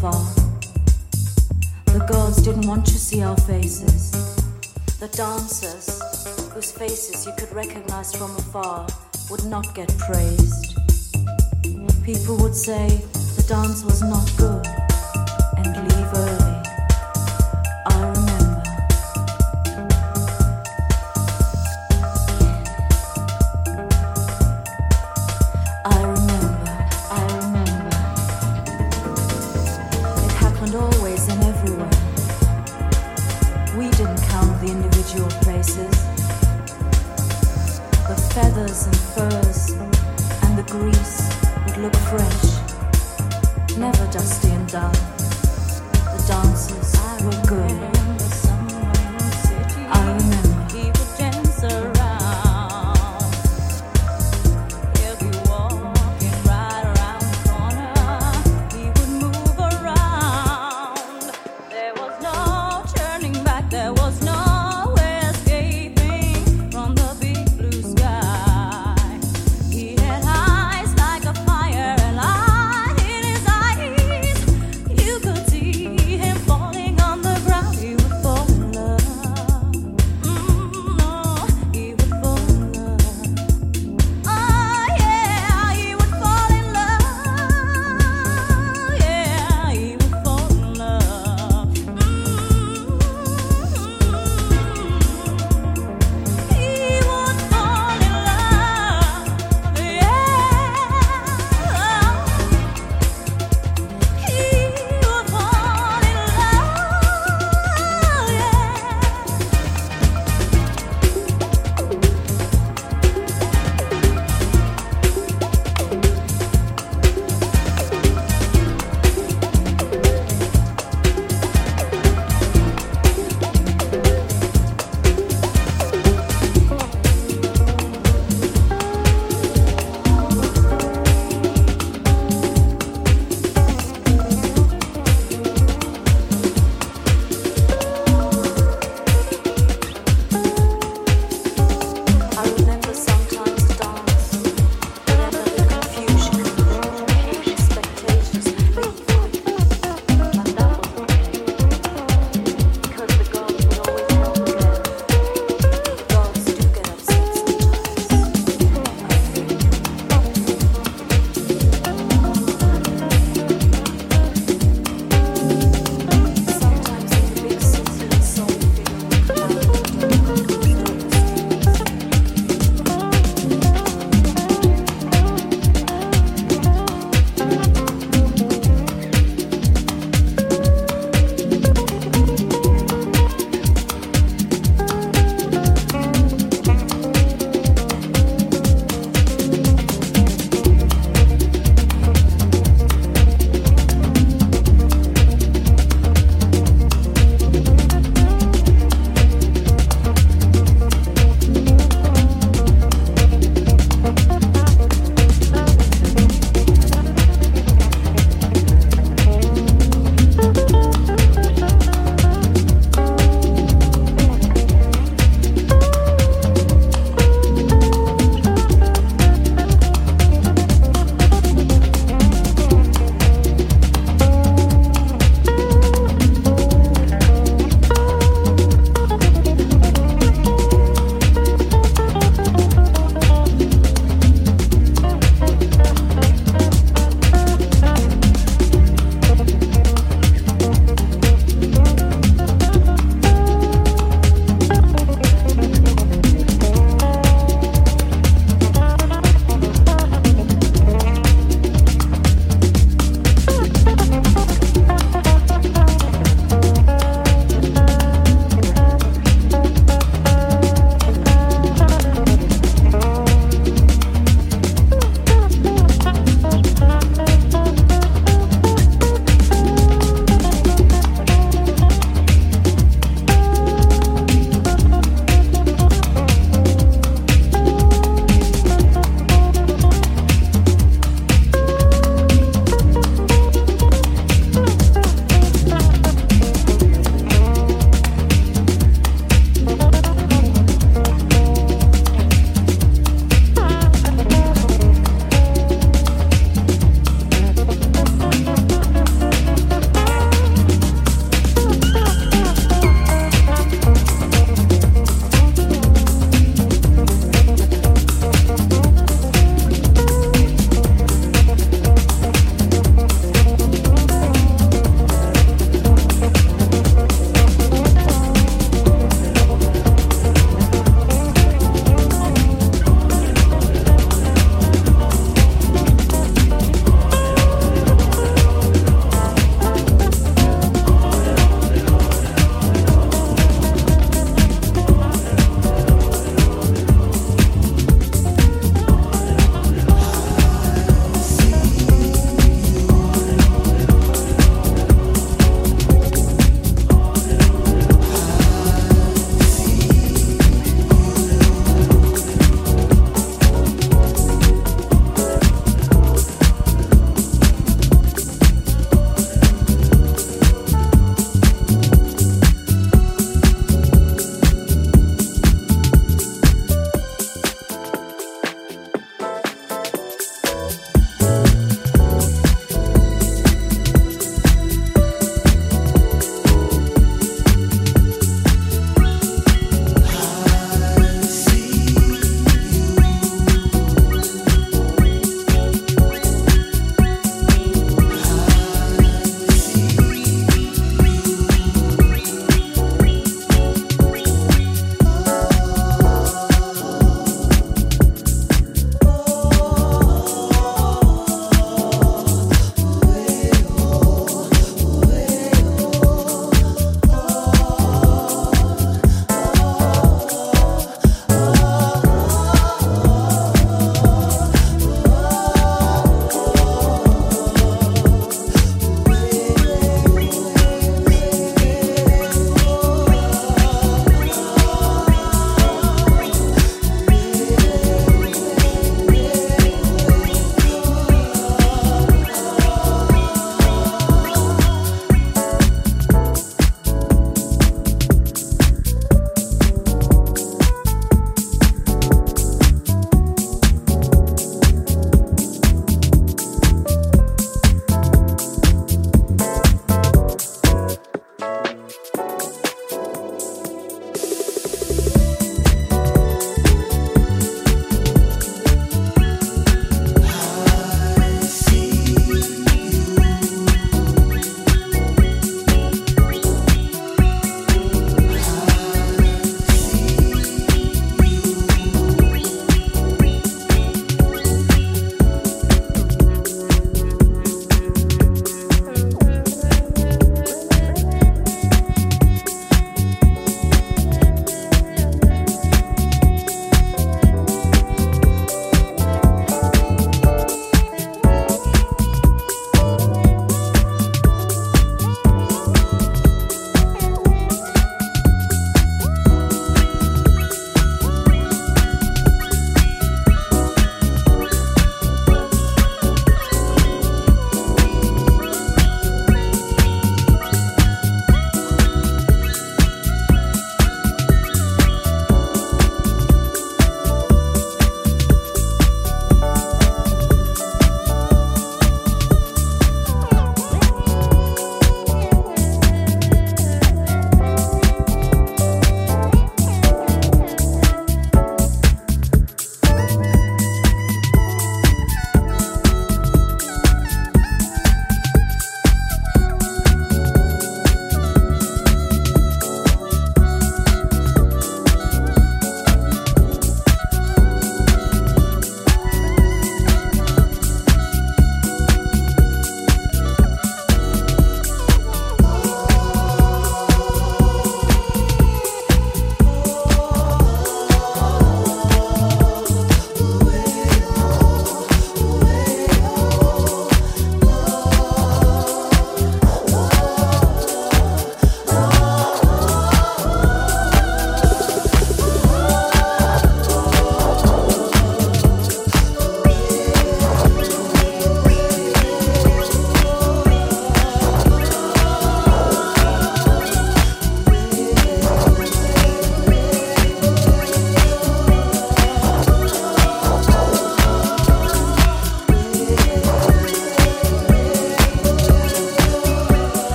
The girls didn't want to see our faces. The dancers, whose faces you could recognize from afar, would not get praised. People would say the dance was not good.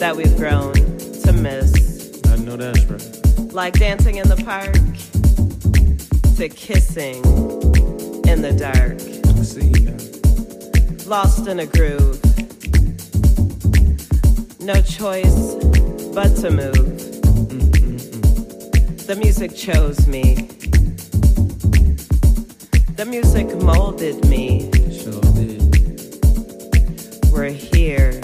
that we've grown to miss. I know that's right. Like dancing in the park to kissing in the dark. See, uh, Lost in a groove. No choice but to move. Mm-hmm. The music chose me. The music molded me. Sure did. We're here.